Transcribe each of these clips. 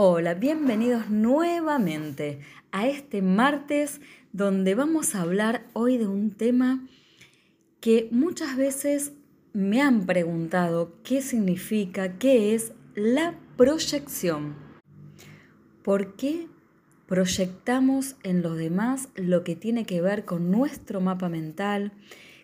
Hola, bienvenidos nuevamente a este martes donde vamos a hablar hoy de un tema que muchas veces me han preguntado qué significa, qué es la proyección. ¿Por qué proyectamos en los demás lo que tiene que ver con nuestro mapa mental,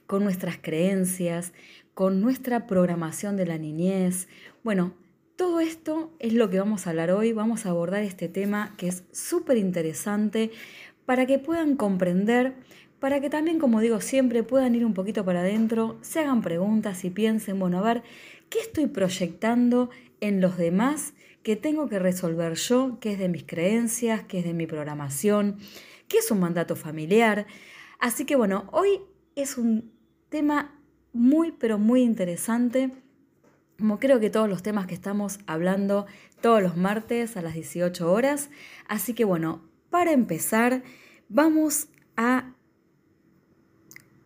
con nuestras creencias, con nuestra programación de la niñez? Bueno, todo esto es lo que vamos a hablar hoy. Vamos a abordar este tema que es súper interesante para que puedan comprender, para que también, como digo siempre, puedan ir un poquito para adentro, se hagan preguntas y piensen, bueno, a ver, ¿qué estoy proyectando en los demás que tengo que resolver yo? ¿Qué es de mis creencias? ¿Qué es de mi programación? ¿Qué es un mandato familiar? Así que bueno, hoy es un tema muy, pero muy interesante como creo que todos los temas que estamos hablando todos los martes a las 18 horas. Así que bueno, para empezar, vamos a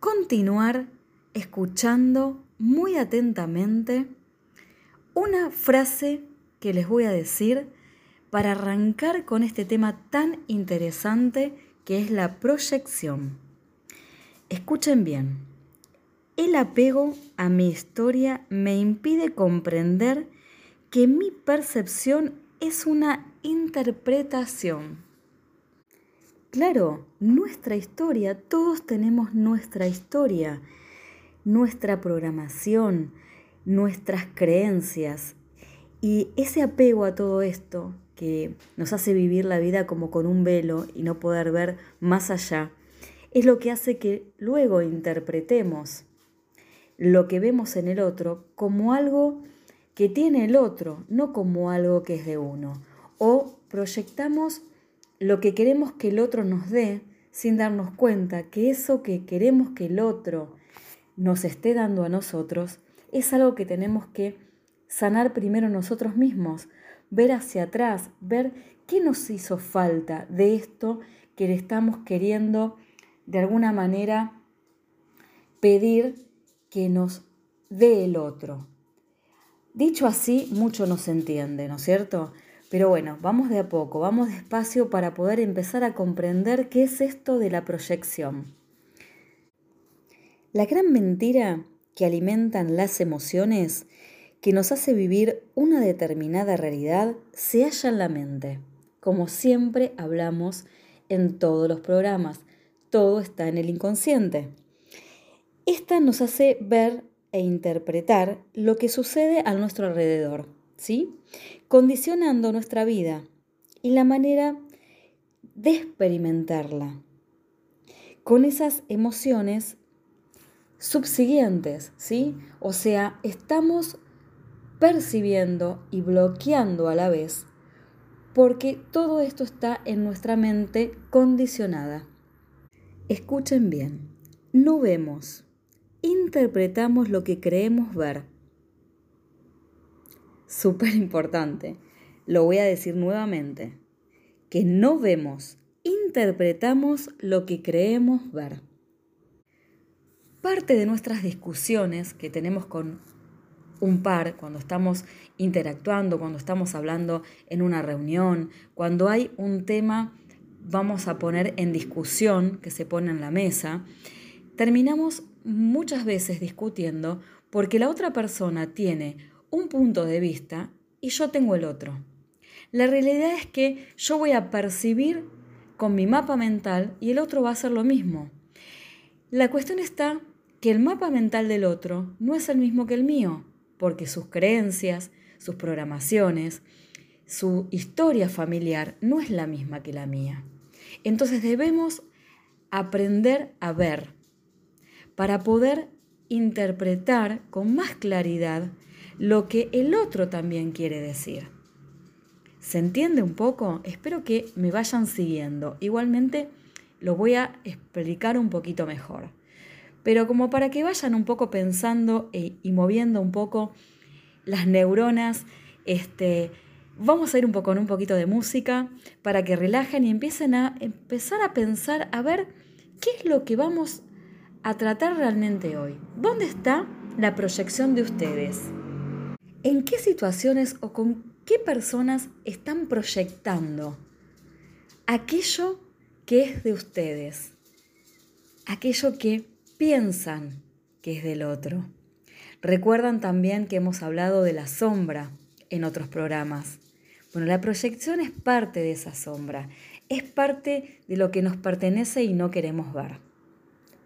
continuar escuchando muy atentamente una frase que les voy a decir para arrancar con este tema tan interesante que es la proyección. Escuchen bien. El apego a mi historia me impide comprender que mi percepción es una interpretación. Claro, nuestra historia, todos tenemos nuestra historia, nuestra programación, nuestras creencias. Y ese apego a todo esto, que nos hace vivir la vida como con un velo y no poder ver más allá, es lo que hace que luego interpretemos lo que vemos en el otro como algo que tiene el otro, no como algo que es de uno. O proyectamos lo que queremos que el otro nos dé sin darnos cuenta que eso que queremos que el otro nos esté dando a nosotros es algo que tenemos que sanar primero nosotros mismos, ver hacia atrás, ver qué nos hizo falta de esto que le estamos queriendo de alguna manera pedir que nos dé el otro. Dicho así, mucho no se entiende, ¿no es cierto? Pero bueno, vamos de a poco, vamos despacio para poder empezar a comprender qué es esto de la proyección. La gran mentira que alimentan las emociones, que nos hace vivir una determinada realidad, se halla en la mente. Como siempre hablamos en todos los programas, todo está en el inconsciente. Esta nos hace ver e interpretar lo que sucede a nuestro alrededor, ¿sí? Condicionando nuestra vida y la manera de experimentarla con esas emociones subsiguientes, ¿sí? O sea, estamos percibiendo y bloqueando a la vez porque todo esto está en nuestra mente condicionada. Escuchen bien, no vemos, interpretamos lo que creemos ver. Súper importante, lo voy a decir nuevamente, que no vemos, interpretamos lo que creemos ver. Parte de nuestras discusiones que tenemos con un par, cuando estamos interactuando, cuando estamos hablando en una reunión, cuando hay un tema, vamos a poner en discusión, que se pone en la mesa, terminamos muchas veces discutiendo porque la otra persona tiene un punto de vista y yo tengo el otro. La realidad es que yo voy a percibir con mi mapa mental y el otro va a hacer lo mismo. La cuestión está que el mapa mental del otro no es el mismo que el mío, porque sus creencias, sus programaciones, su historia familiar no es la misma que la mía. Entonces debemos aprender a ver para poder interpretar con más claridad lo que el otro también quiere decir. ¿Se entiende un poco? Espero que me vayan siguiendo. Igualmente lo voy a explicar un poquito mejor. Pero como para que vayan un poco pensando e, y moviendo un poco las neuronas, este, vamos a ir un poco con un poquito de música para que relajen y empiecen a empezar a pensar a ver qué es lo que vamos a tratar realmente hoy. ¿Dónde está la proyección de ustedes? ¿En qué situaciones o con ¿Qué personas están proyectando aquello que es de ustedes? Aquello que piensan que es del otro. Recuerdan también que hemos hablado de la sombra en otros programas. Bueno, la proyección es parte de esa sombra, es parte de lo que nos pertenece y no queremos ver.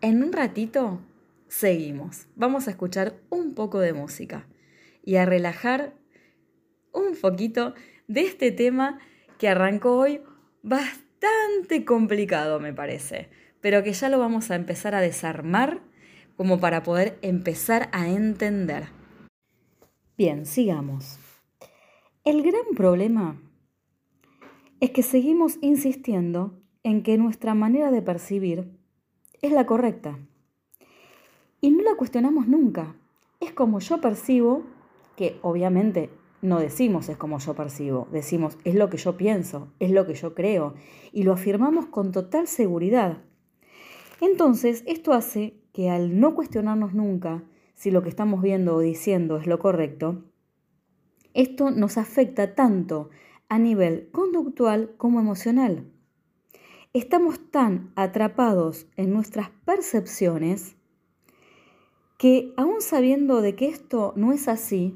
En un ratito seguimos. Vamos a escuchar un poco de música y a relajar un poquito de este tema que arrancó hoy bastante complicado, me parece, pero que ya lo vamos a empezar a desarmar como para poder empezar a entender. Bien, sigamos. El gran problema es que seguimos insistiendo en que nuestra manera de percibir es la correcta. Y no la cuestionamos nunca. Es como yo percibo, que obviamente no decimos es como yo percibo, decimos es lo que yo pienso, es lo que yo creo, y lo afirmamos con total seguridad. Entonces, esto hace que al no cuestionarnos nunca si lo que estamos viendo o diciendo es lo correcto, esto nos afecta tanto a nivel conductual como emocional. Estamos tan atrapados en nuestras percepciones que aún sabiendo de que esto no es así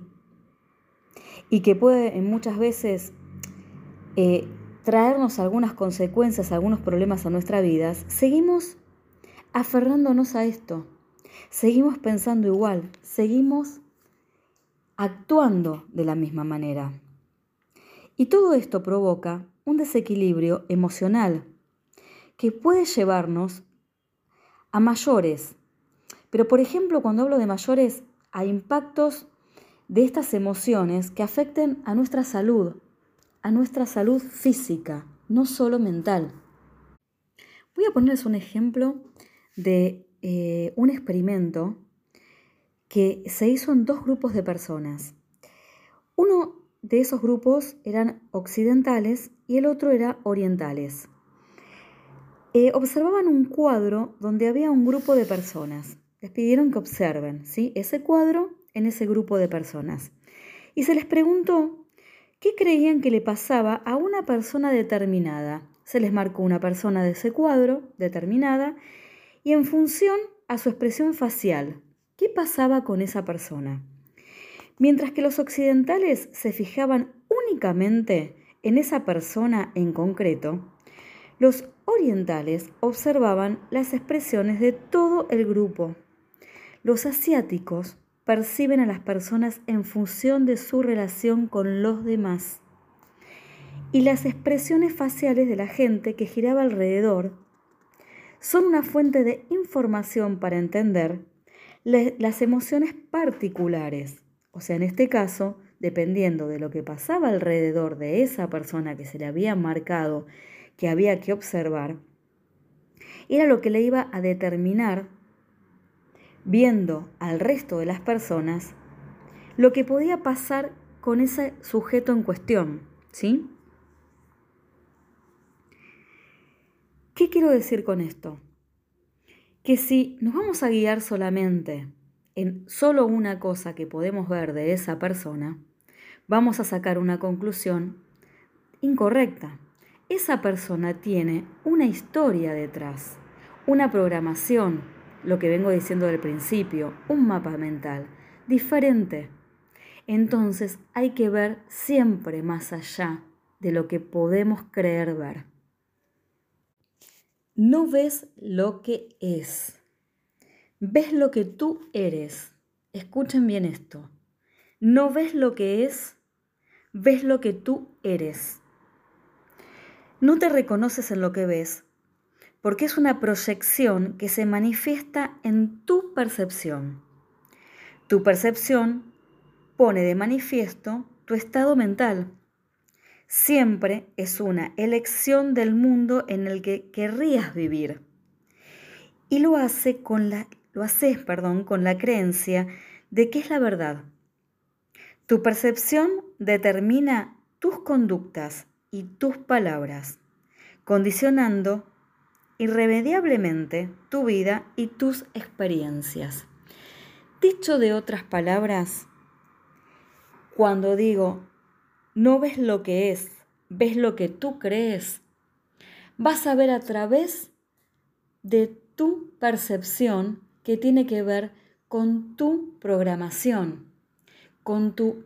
y que puede muchas veces eh, traernos algunas consecuencias, algunos problemas a nuestra vida, seguimos aferrándonos a esto, seguimos pensando igual, seguimos actuando de la misma manera. Y todo esto provoca un desequilibrio emocional que puede llevarnos a mayores. Pero por ejemplo, cuando hablo de mayores, a impactos de estas emociones que afecten a nuestra salud, a nuestra salud física, no solo mental. Voy a ponerles un ejemplo de eh, un experimento que se hizo en dos grupos de personas. Uno de esos grupos eran occidentales y el otro era orientales. Eh, observaban un cuadro donde había un grupo de personas. Les pidieron que observen ¿sí? ese cuadro en ese grupo de personas. Y se les preguntó qué creían que le pasaba a una persona determinada. Se les marcó una persona de ese cuadro determinada y en función a su expresión facial, qué pasaba con esa persona. Mientras que los occidentales se fijaban únicamente en esa persona en concreto, los orientales observaban las expresiones de todo el grupo. Los asiáticos perciben a las personas en función de su relación con los demás. Y las expresiones faciales de la gente que giraba alrededor son una fuente de información para entender las emociones particulares. O sea, en este caso, dependiendo de lo que pasaba alrededor de esa persona que se le había marcado que había que observar, era lo que le iba a determinar, viendo al resto de las personas, lo que podía pasar con ese sujeto en cuestión. ¿Sí? ¿Qué quiero decir con esto? que si nos vamos a guiar solamente en solo una cosa que podemos ver de esa persona, vamos a sacar una conclusión incorrecta. Esa persona tiene una historia detrás, una programación, lo que vengo diciendo del principio, un mapa mental diferente. Entonces hay que ver siempre más allá de lo que podemos creer ver no ves lo que es. Ves lo que tú eres. Escuchen bien esto. No ves lo que es, ves lo que tú eres. No te reconoces en lo que ves, porque es una proyección que se manifiesta en tu percepción. Tu percepción pone de manifiesto tu estado mental siempre es una elección del mundo en el que querrías vivir. Y lo, hace con la, lo haces perdón, con la creencia de que es la verdad. Tu percepción determina tus conductas y tus palabras, condicionando irremediablemente tu vida y tus experiencias. Dicho de otras palabras, cuando digo no ves lo que es, ves lo que tú crees. Vas a ver a través de tu percepción que tiene que ver con tu programación, con tu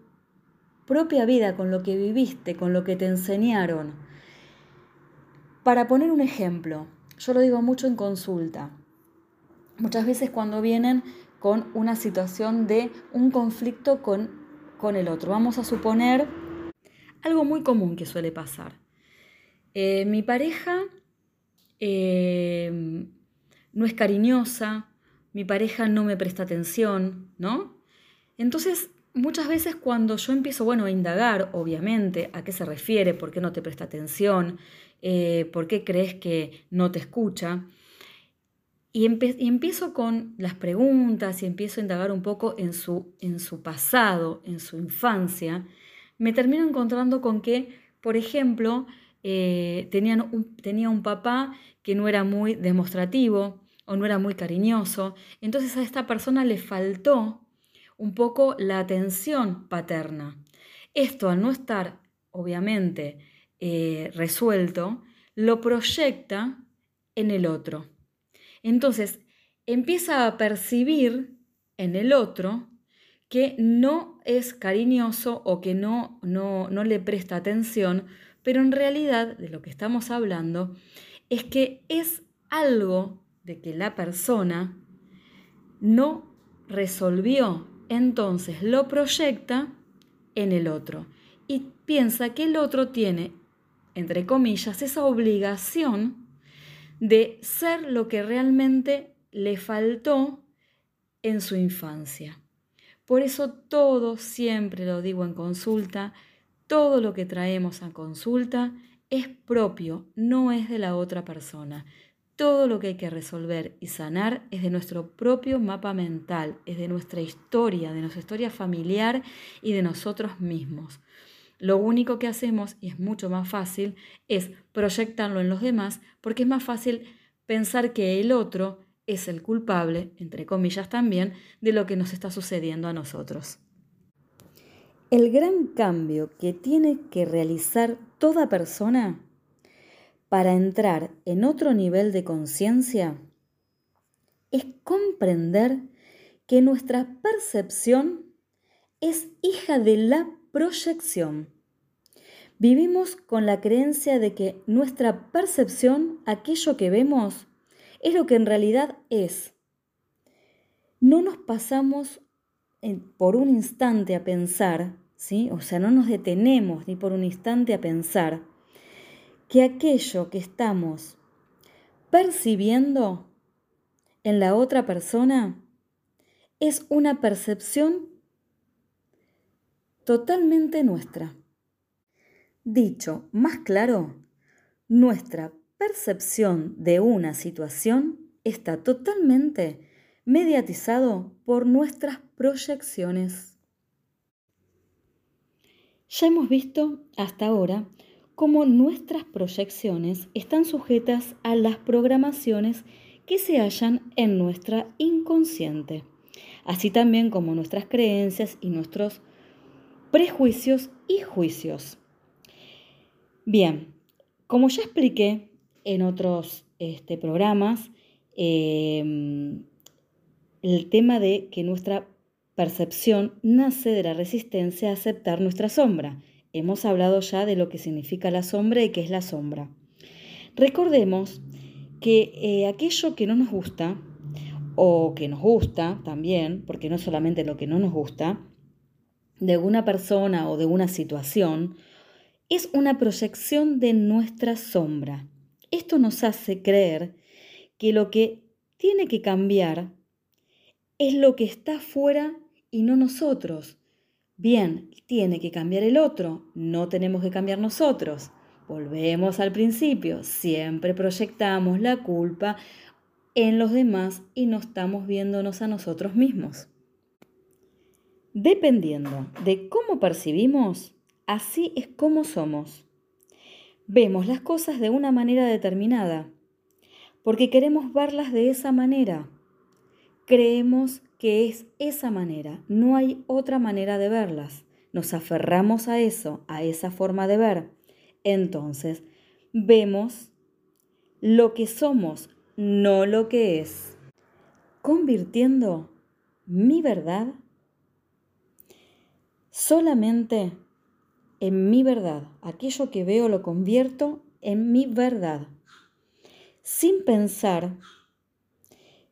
propia vida, con lo que viviste, con lo que te enseñaron. Para poner un ejemplo, yo lo digo mucho en consulta. Muchas veces cuando vienen con una situación de un conflicto con, con el otro. Vamos a suponer algo muy común que suele pasar. Eh, mi pareja eh, no es cariñosa, mi pareja no me presta atención, ¿no? Entonces, muchas veces cuando yo empiezo, bueno, a indagar, obviamente, a qué se refiere, por qué no te presta atención, eh, por qué crees que no te escucha, y, empiezo con las preguntas y empiezo a indagar un poco en su, en su pasado, en su infancia, me termino encontrando con que, por ejemplo, eh, tenían tenía un papá que no era muy demostrativo o no era muy cariñoso. Entonces a esta persona le faltó un poco la atención paterna. Esto al no estar, obviamente, eh, resuelto, lo proyecta en el otro. Entonces empieza a percibir en el otro que no es cariñoso o que no, no, no le presta atención, pero en realidad de lo que estamos hablando es que es algo de que la persona no resolvió, entonces lo proyecta en el otro y piensa que el otro tiene, entre comillas, esa obligación de ser lo que realmente le faltó en su infancia. Por eso todo, siempre lo digo en consulta, todo lo que traemos a consulta es propio, no es de la otra persona. Todo lo que hay que resolver y sanar es de nuestro propio mapa mental, es de nuestra historia, de nuestra historia familiar y de nosotros mismos. Lo único que hacemos, y es mucho más fácil, es proyectarlo en los demás porque es más fácil pensar que el otro es el culpable, entre comillas también, de lo que nos está sucediendo a nosotros. El gran cambio que tiene que realizar toda persona para entrar en otro nivel de conciencia es comprender que nuestra percepción es hija de la proyección. Vivimos con la creencia de que nuestra percepción, aquello que vemos, es lo que en realidad es. No nos pasamos por un instante a pensar ¿sí? O sea, no nos detenemos ni por un instante a pensar que aquello que estamos percibiendo en la otra persona es una percepción totalmente nuestra. Dicho más claro, nuestra percepción de una situación está totalmente mediatizado por nuestras proyecciones. Ya hemos visto hasta ahora cómo nuestras proyecciones están sujetas a las programaciones que se hallan en nuestra inconsciente, así también como nuestras creencias y nuestros prejuicios y juicios. Bien, como ya expliqué en otros este, programas, em, el tema de que nuestra percepción nace de la resistencia a aceptar nuestra sombra. Hemos hablado ya de lo que significa la sombra y qué es la sombra. Recordemos que eh, aquello que no nos gusta, o que nos gusta también, porque no solamente lo que no nos gusta, de una persona o de una situación, es una proyección de nuestra sombra. Esto nos hace creer que lo que tiene que cambiar es lo que está fuera y no nosotros. Bien, tiene que cambiar el otro, no tenemos que cambiar nosotros. Volvemos al principio, siempre proyectamos la culpa en los demás y no estamos viéndonos a nosotros mismos. Dependiendo de cómo percibimos, así es como somos. Vemos las cosas de una manera determinada, porque queremos verlas de esa manera. Creemos que es esa manera, no hay otra manera de verlas. nos aferramos a eso, a esa forma de ver, entonces vemos lo que somos, no lo que es, convirtiendo mi verdad solamente en mi verdad. Aquello que veo lo convierto en mi verdad, sin pensar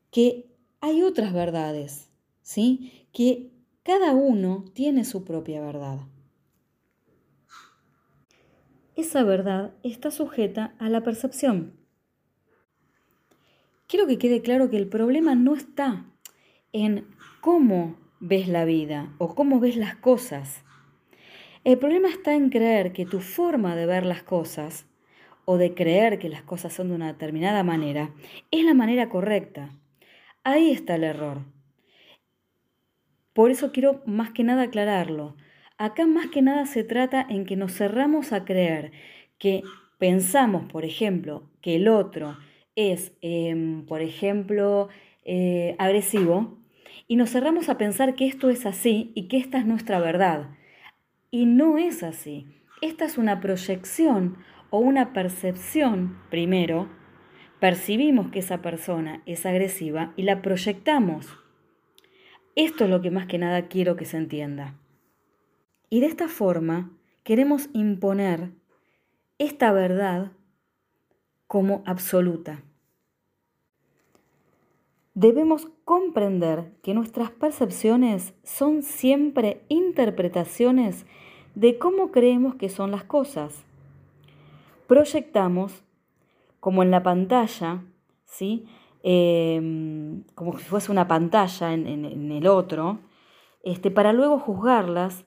que hay otras verdades, ¿sí? Que cada uno tiene su propia verdad. Esa verdad está sujeta a la percepción. Quiero que quede claro que el problema no está en cómo ves la vida o cómo ves las cosas. El problema está en creer que tu forma de ver las cosas o de creer que las cosas son de una determinada manera es la manera correcta. Ahí está el error. Por eso quiero más que nada aclararlo. Acá más que nada se trata en que nos cerramos a creer que pensamos, por ejemplo, que el otro es, em, por ejemplo, eh, agresivo, y nos cerramos a pensar que esto es así y que esta es nuestra verdad. Y no es así. Esta es una proyección o una percepción, primero, percibimos que esa persona es agresiva y la proyectamos. Esto es lo que más que nada quiero que se entienda. Y de esta forma queremos imponer esta verdad como absoluta. Debemos comprender que nuestras percepciones son siempre interpretaciones de cómo creemos que son las cosas. Proyectamos como en la pantalla, ¿sí? Em, como si fuese una pantalla en, en, el otro, este, para luego juzgarlas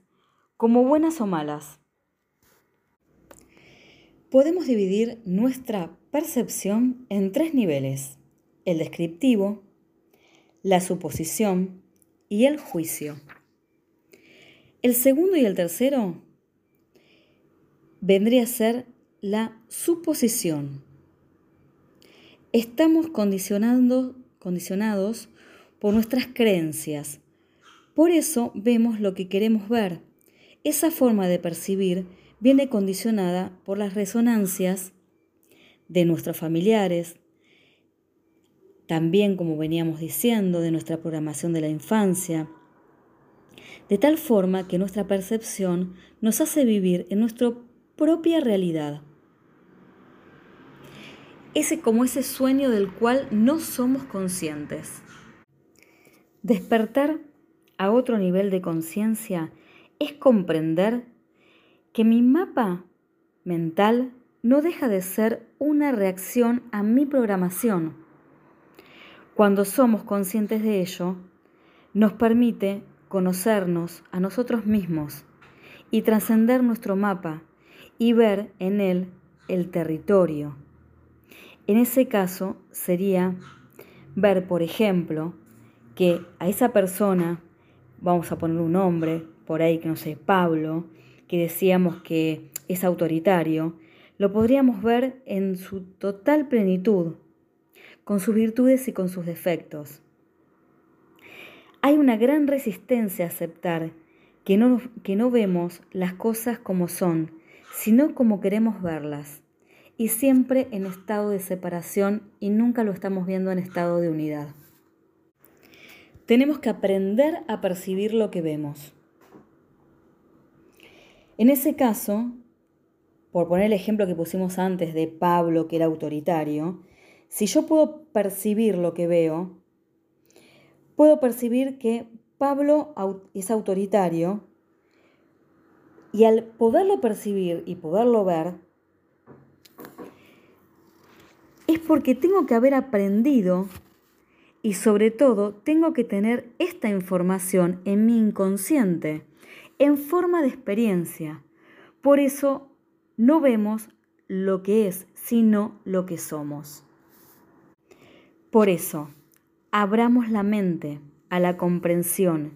como buenas o malas. Podemos dividir nuestra percepción en tres niveles, el descriptivo, la suposición y el juicio. El segundo y el tercero vendría a ser la suposición estamos condicionados por nuestras creencias. Por eso vemos lo que queremos ver. Esa forma de percibir viene condicionada por las resonancias de nuestros familiares, también como veníamos diciendo, de nuestra programación de la infancia, de tal forma que nuestra percepción nos hace vivir en nuestra propia realidad ese como ese sueño del cual no somos conscientes. Despertar a otro nivel de conciencia es comprender que mi mapa mental no deja de ser una reacción a mi programación. Cuando somos conscientes de ello, nos permite conocernos a nosotros mismos y trascender nuestro mapa y ver en él el territorio, en ese caso sería ver, por ejemplo, que a esa persona, vamos a poner un nombre, por ahí que no sé, Pablo, que decíamos que es autoritario, lo podríamos ver en su total plenitud, con sus virtudes y con sus defectos. Hay una gran resistencia a aceptar que no, que no vemos las cosas como son, sino como queremos verlas y siempre en estado de separación y nunca lo estamos viendo en estado de unidad. Tenemos que aprender a percibir lo que vemos. En ese caso, por poner el ejemplo que pusimos antes de Pablo, que era autoritario, si yo puedo percibir lo que veo, puedo percibir que Pablo es autoritario y al poderlo percibir y poderlo ver, es porque tengo que haber aprendido y sobre todo tengo que tener esta información en mi inconsciente, en forma de experiencia. Por eso no vemos lo que es, sino lo que somos. Por eso, abramos la mente a la comprensión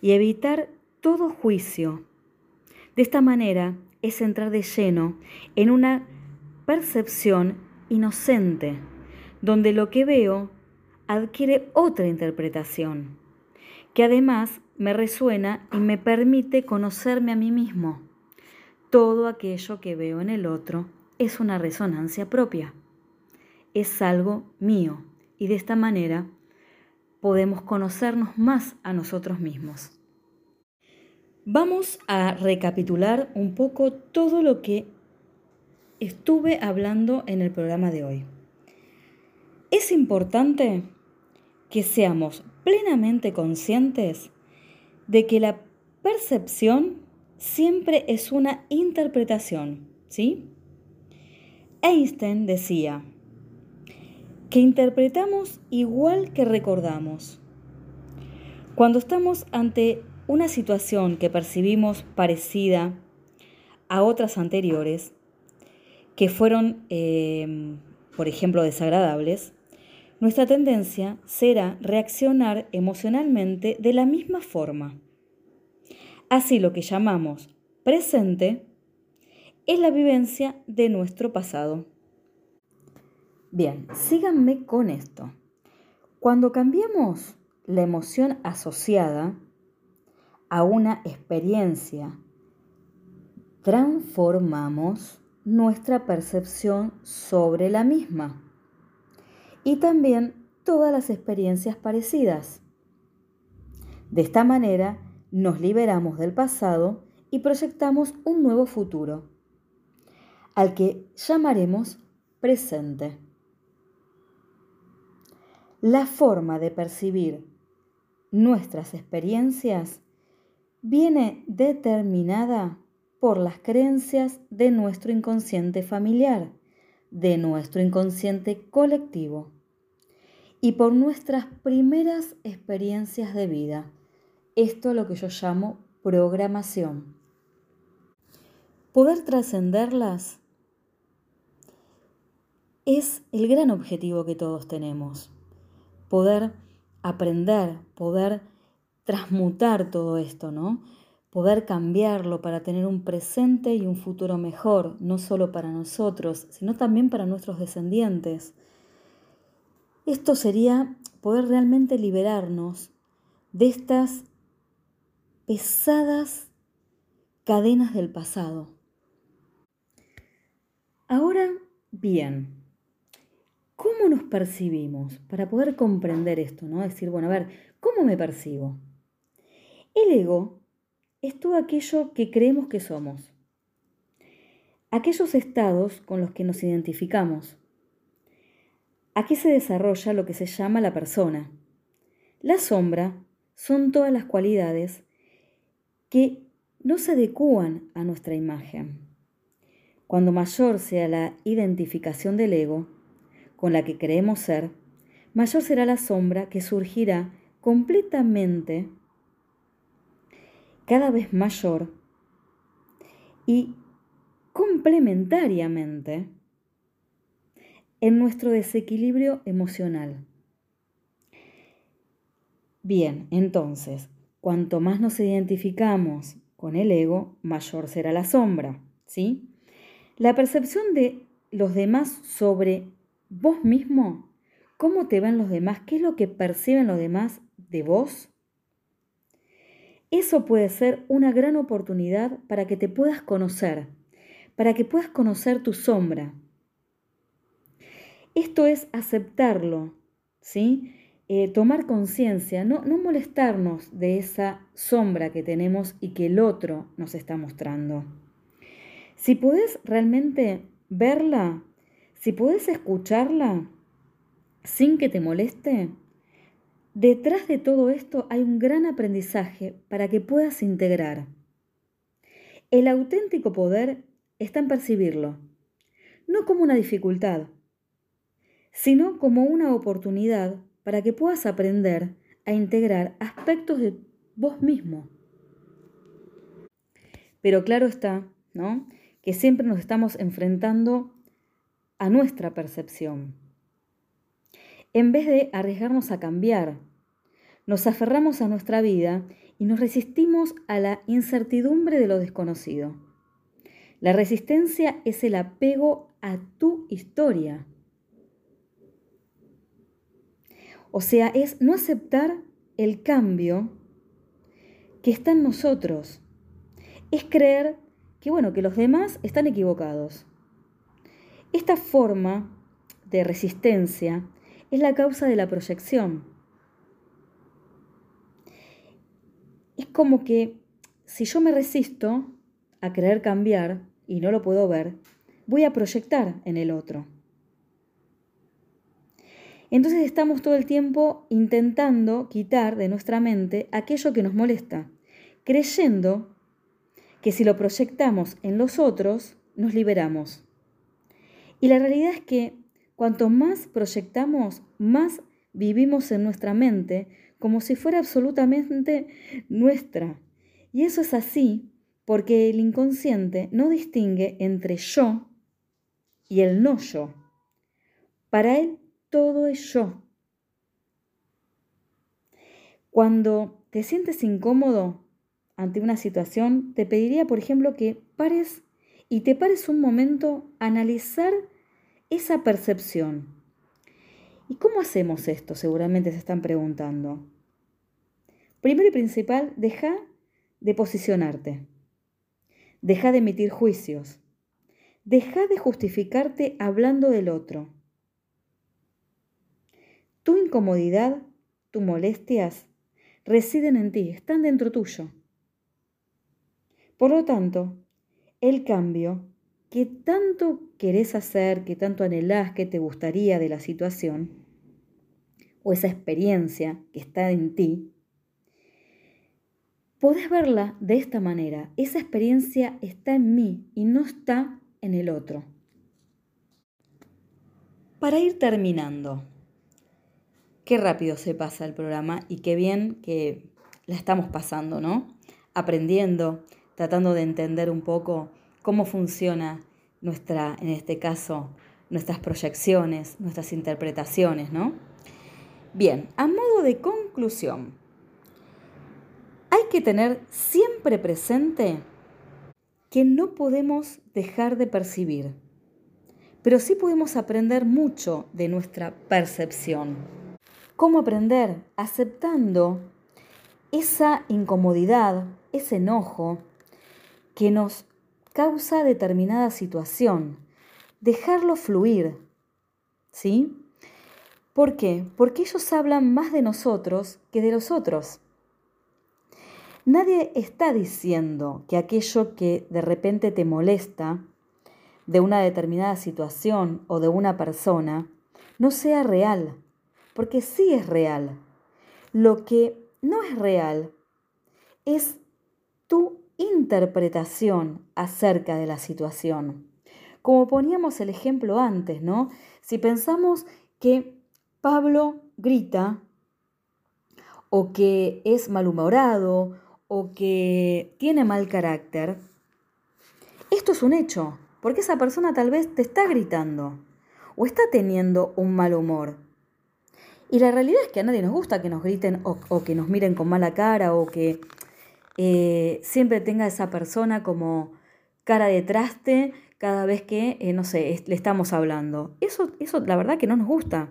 y evitar todo juicio. De esta manera es entrar de lleno en una percepción inocente, donde lo que veo adquiere otra interpretación, que además me resuena y me permite conocerme a mí mismo. Todo aquello que veo en el otro es una resonancia propia. Es algo mío y de esta manera podemos conocernos más a nosotros mismos. Vamos a recapitular un poco todo lo que estuve hablando en el programa de hoy. Es importante que seamos plenamente conscientes de que la percepción siempre es una interpretación, ¿sí? Einstein decía que interpretamos igual que recordamos. Cuando estamos ante una situación que percibimos parecida a otras anteriores, que fueron, eh, por ejemplo, desagradables, nuestra tendencia será reaccionar emocionalmente de la misma forma. Así lo que llamamos presente es la vivencia de nuestro pasado. Bien, síganme con esto. Cuando cambiamos la emoción asociada a una experiencia, transformamos nuestra percepción sobre la misma y también todas las experiencias parecidas. De esta manera nos liberamos del pasado y proyectamos un nuevo futuro, al que llamaremos presente. La forma de percibir nuestras experiencias viene determinada por las creencias de nuestro inconsciente familiar de nuestro inconsciente colectivo y por nuestras primeras experiencias de vida. Esto es lo que yo llamo programación. Poder trascenderlas es el gran objetivo que todos tenemos. Poder aprender, poder transmutar todo esto, ¿no? Poder cambiarlo para tener un presente y un futuro mejor, no solo para nosotros, sino también para nuestros descendientes. Esto sería poder realmente liberarnos de estas pesadas cadenas del pasado. Ahora bien, ¿cómo nos percibimos? Para poder comprender esto, ¿no? Decir, bueno, a ver, ¿cómo me percibo? El ego es todo aquello que creemos que somos, aquellos estados con los que nos identificamos. Aquí se desarrolla lo que se llama la persona. La sombra son todas las cualidades que no se adecúan a nuestra imagen. Cuando mayor sea la identificación del ego con la que creemos ser, mayor será la sombra que surgirá completamente cada vez mayor y complementariamente en nuestro desequilibrio emocional. Bien, entonces, cuanto más nos identificamos con el ego, mayor será la sombra, ¿sí? La percepción de los demás sobre vos mismo, cómo te ven los demás, qué es lo que perciben los demás de vos, eso puede ser una gran oportunidad para que te puedas conocer, para que puedas conocer tu sombra. Esto es aceptarlo, ¿sí? Eh, tomar conciencia, no, no molestarnos de esa sombra que tenemos y que el otro nos está mostrando. Si puedes realmente verla, si puedes escucharla sin que te moleste, Detrás de todo esto hay un gran aprendizaje para que puedas integrar. El auténtico poder está en percibirlo, no como una dificultad, sino como una oportunidad para que puedas aprender a integrar aspectos de vos mismo. Pero claro está, ¿no? Que siempre nos estamos enfrentando a nuestra percepción en vez de arriesgarnos a cambiar. Nos aferramos a nuestra vida y nos resistimos a la incertidumbre de lo desconocido. La resistencia es el apego a tu historia. O sea, es no aceptar el cambio que está en nosotros. Es creer que, bueno, que los demás están equivocados. Esta forma de resistencia es la causa de la proyección. Es como que si yo me resisto a querer cambiar y no lo puedo ver, voy a proyectar en el otro. Entonces estamos todo el tiempo intentando quitar de nuestra mente aquello que nos molesta, creyendo que si lo proyectamos en los otros, nos liberamos. Y la realidad es que cuanto más proyectamos, más vivimos en nuestra mente como si fuera absolutamente nuestra. Y eso es así porque el inconsciente no distingue entre yo y el no yo. Para él todo es yo. Cuando te sientes incómodo ante una situación, te pediría, por ejemplo, que pares y te pares un momento a analizar esa percepción. ¿Y cómo hacemos esto? Seguramente se están preguntando. Primero y principal, deja de posicionarte. Deja de emitir juicios. Deja de justificarte hablando del otro. Tu incomodidad, tus molestias, residen en ti, están dentro tuyo. Por lo tanto, el cambio que tanto querés hacer, que tanto anhelás, que te gustaría de la situación, o esa experiencia que está en ti, podés verla de esta manera. Esa experiencia está en mí y no está en el otro. Para ir terminando, Qué rápido se pasa el programa y qué bien que la estamos pasando, ¿no? Aprendiendo, tratando de entender un poco cómo funciona nuestra, en este caso, nuestras proyecciones, nuestras interpretaciones, ¿no? Bien, a modo de conclusión, hay que tener siempre presente que no podemos dejar de percibir, pero sí podemos aprender mucho de nuestra percepción. ¿Cómo aprender? Aceptando esa incomodidad, ese enojo que nos causa determinada situación. Dejarlo fluir. ¿Sí? ¿Por qué? Porque ellos hablan más de nosotros que de los otros. Nadie está diciendo que aquello que de repente te molesta de una determinada situación o de una persona no sea real porque sí es real. Lo que no es real es tu interpretación acerca de la situación. Como poníamos el ejemplo antes, ¿no? Si pensamos que Pablo grita o que es malhumorado o que tiene mal carácter, esto es un hecho, porque esa persona tal vez te está gritando o está teniendo un mal humor. Y la realidad es que a nadie nos gusta que nos griten o, que nos miren con mala cara o que eh, siempre tenga esa persona como cara de traste cada vez que, eh, no sé, le estamos hablando. Eso, eso la verdad que no nos gusta.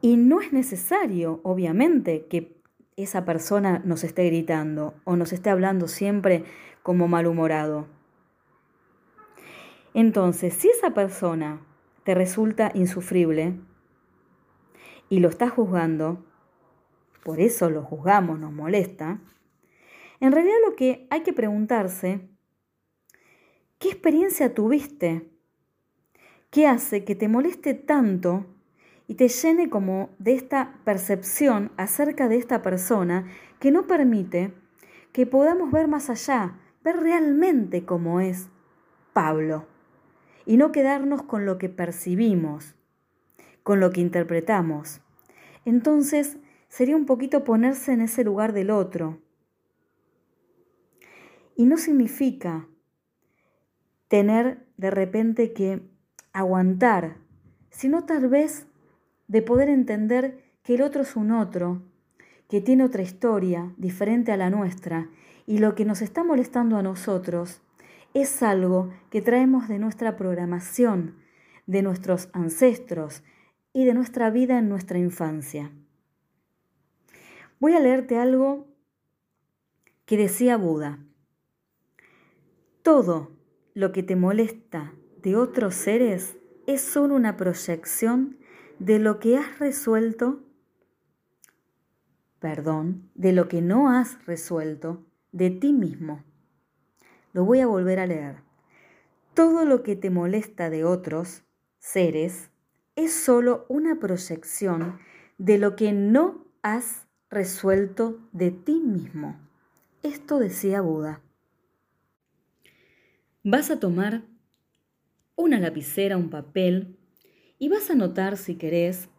Y no es necesario, obviamente, que esa persona nos esté gritando o nos esté hablando siempre como malhumorado. Entonces, si esa persona te resulta insufrible, y lo está juzgando, por eso lo juzgamos, nos molesta, en realidad lo que hay que preguntarse, ¿qué experiencia tuviste? ¿Qué hace que te moleste tanto y te llene como de esta percepción acerca de esta persona que no permite que podamos ver más allá, ver realmente cómo es Pablo y no quedarnos con lo que percibimos, con lo que interpretamos. Entonces sería un poquito ponerse en ese lugar del otro. Y no significa tener de repente que aguantar, sino tal vez de poder entender que el otro es un otro, que tiene otra historia diferente a la nuestra, y lo que nos está molestando a nosotros es algo que traemos de nuestra programación, de nuestros ancestros, y de nuestra vida en nuestra infancia. Voy a leerte algo que decía Buda, todo lo que te molesta de otros seres es solo una proyección de lo que has resuelto, perdón, de lo que no has resuelto de ti mismo. Lo voy a volver a leer. Todo lo que te molesta de otros seres es solo una proyección de lo que no has resuelto de ti mismo. Esto decía Buda. Vas a tomar una lapicera, un papel, y vas a anotar, si querés,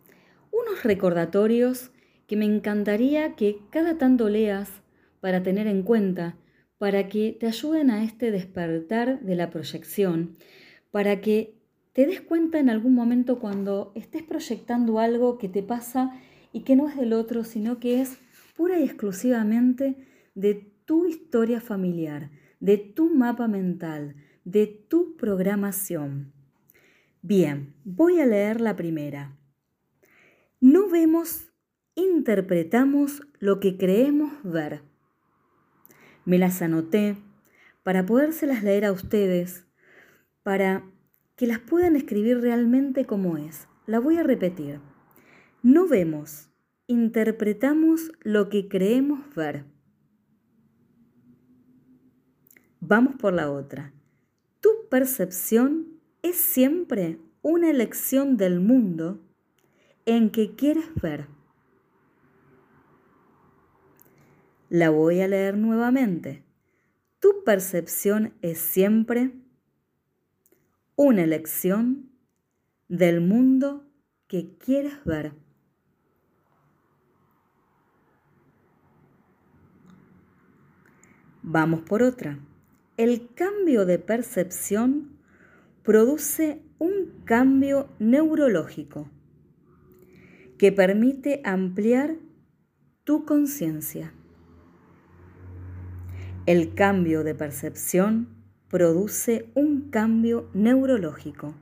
unos recordatorios que me encantaría que cada tanto leas para tener en cuenta, para que te ayuden a este despertar de la proyección, para que te des cuenta en algún momento cuando estés proyectando algo que te pasa y que no es del otro, sino que es pura y exclusivamente de tu historia familiar, de tu mapa mental, de tu programación. Bien, voy a leer la primera. No vemos, interpretamos lo que creemos ver. Me las anoté para podérselas leer a ustedes, para que las puedan escribir realmente como es. La voy a repetir. No vemos, interpretamos lo que creemos ver. Vamos por la otra. Tu percepción es siempre una elección del mundo en que quieres ver. La voy a leer nuevamente. Tu percepción es siempre una elección del mundo que quieres ver. Vamos por otra. El cambio de percepción produce un cambio neurológico que permite ampliar tu conciencia. El cambio de percepción produce un cambio neurológico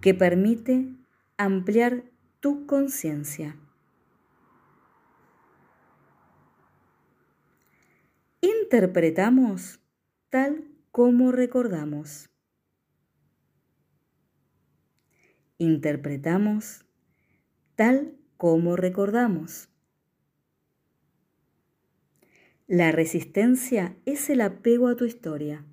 que permite ampliar tu conciencia. Interpretamos tal como recordamos. Interpretamos tal como recordamos. La resistencia es el apego a tu historia.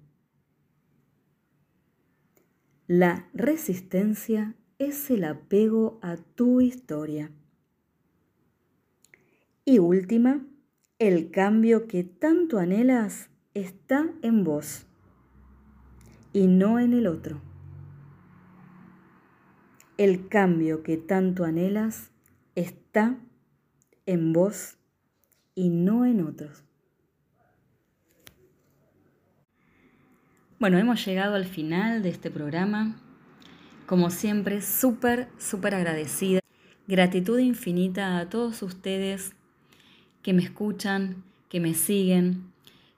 La resistencia es el apego a tu historia. Y última, el cambio que tanto anhelas está en vos y no en el otro. El cambio que tanto anhelas está en vos y no en otros. Bueno, hemos llegado al final de este programa. Como siempre, súper, súper agradecida. Gratitud infinita a todos ustedes que me escuchan, que me siguen,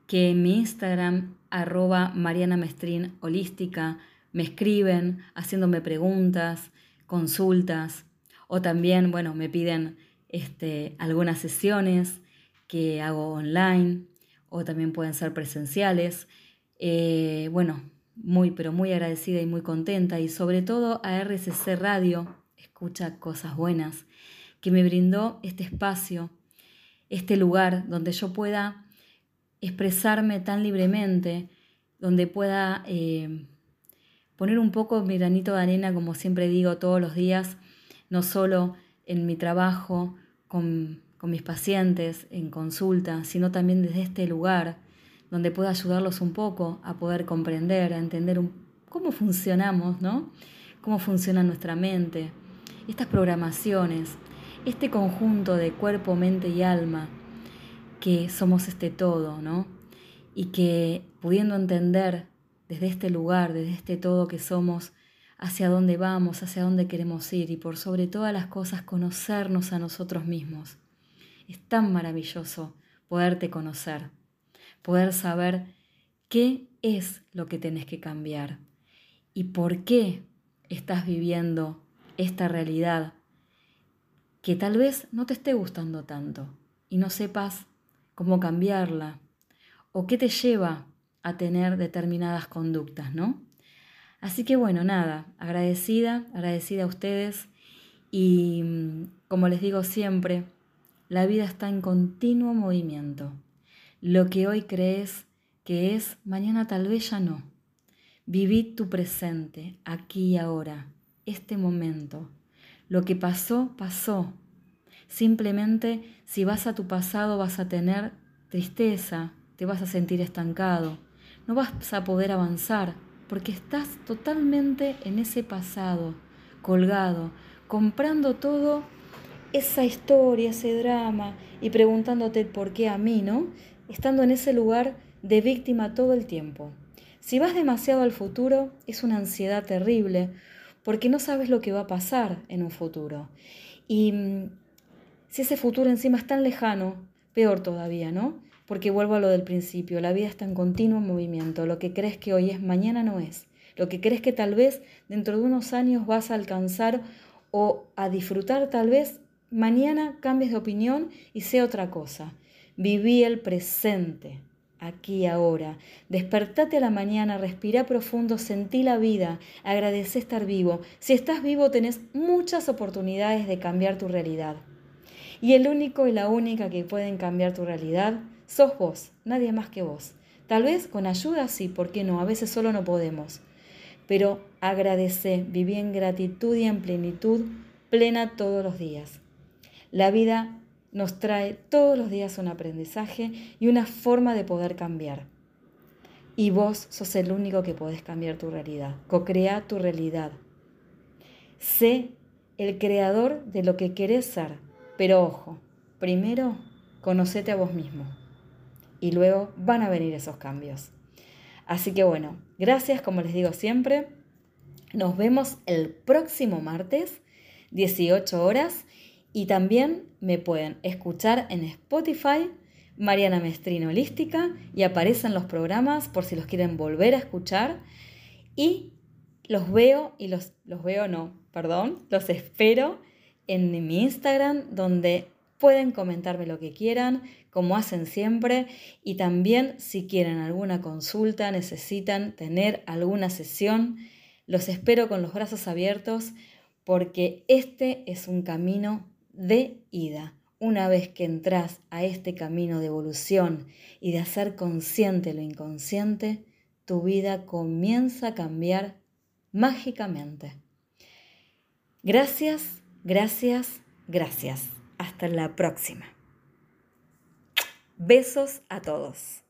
que en mi Instagram, arroba Mariana Mestrín Holística, me escriben haciéndome preguntas, consultas, o también, bueno, me piden este, algunas sesiones que hago online, o también pueden ser presenciales. Eh, bueno, muy, pero muy agradecida y muy contenta y sobre todo a RCC Radio, escucha cosas buenas, que me brindó este espacio, este lugar donde yo pueda expresarme tan libremente, donde pueda eh, poner un poco mi granito de arena, como siempre digo todos los días, no solo en mi trabajo con, con mis pacientes, en consulta, sino también desde este lugar donde pueda ayudarlos un poco a poder comprender, a entender cómo funcionamos, ¿no? Cómo funciona nuestra mente, estas programaciones, este conjunto de cuerpo, mente y alma, que somos este todo, ¿no? Y que pudiendo entender desde este lugar, desde este todo que somos, hacia dónde vamos, hacia dónde queremos ir y por sobre todas las cosas conocernos a nosotros mismos. Es tan maravilloso poderte conocer poder saber qué es lo que tenés que cambiar y por qué estás viviendo esta realidad que tal vez no te esté gustando tanto y no sepas cómo cambiarla, o qué te lleva a tener determinadas conductas, ¿no? Así que bueno, nada, agradecida, agradecida a ustedes y mm, como les digo siempre, la vida está en continuo movimiento. Lo que hoy crees que es, mañana tal vez ya no. Viví tu presente, aquí y ahora, este momento. Lo que pasó, pasó. Simplemente si vas a tu pasado vas a tener tristeza, te vas a sentir estancado, no vas a poder avanzar porque estás totalmente en ese pasado, colgado, comprando todo esa historia, ese drama y preguntándote por qué a mí, ¿no? Estando en ese lugar de víctima todo el tiempo. Si vas demasiado al futuro, es una ansiedad terrible, porque no sabes lo que va a pasar en un futuro. Y mm, si ese futuro encima es tan lejano, peor todavía, ¿no? Porque vuelvo a lo del principio, la vida está en continuo movimiento, lo que crees que hoy es, mañana no es. Lo que crees que tal vez dentro de unos años vas a alcanzar o a disfrutar tal vez, mañana cambies de opinión y sea otra cosa. Viví el presente, aquí ahora. Despertate a la mañana, respira profundo, sentí la vida, agradece estar vivo. Si estás vivo tenés muchas oportunidades de cambiar tu realidad. Y el único y la única que pueden cambiar tu realidad sos vos, nadie más que vos. Tal vez con ayuda sí, ¿por qué no? A veces solo no podemos pero agradece, viví en gratitud y en plenitud plena todos los días. La vida nos trae todos los días un aprendizaje y una forma de poder cambiar. Y vos sos el único que podés cambiar tu realidad, co-crea tu realidad. Sé el creador de lo que querés ser, pero ojo, primero conocete a vos mismo y luego van a venir esos cambios. Así que bueno, gracias como les digo siempre. Nos vemos el próximo martes, 18 horas. Y también me pueden escuchar en Spotify, Mariana Mestrino Holística, y aparecen los programas por si los quieren volver a escuchar. Y los veo, y los, los veo no, perdón, los espero en mi Instagram, donde pueden comentarme lo que quieran, como hacen siempre, y también si quieren alguna consulta, necesitan tener alguna sesión, los espero con los brazos abiertos porque este es un camino de ida. Una vez que entras a este camino de evolución y de hacer consciente lo inconsciente, tu vida comienza a cambiar mágicamente. Gracias, gracias, gracias. Hasta la próxima. Besos a todos.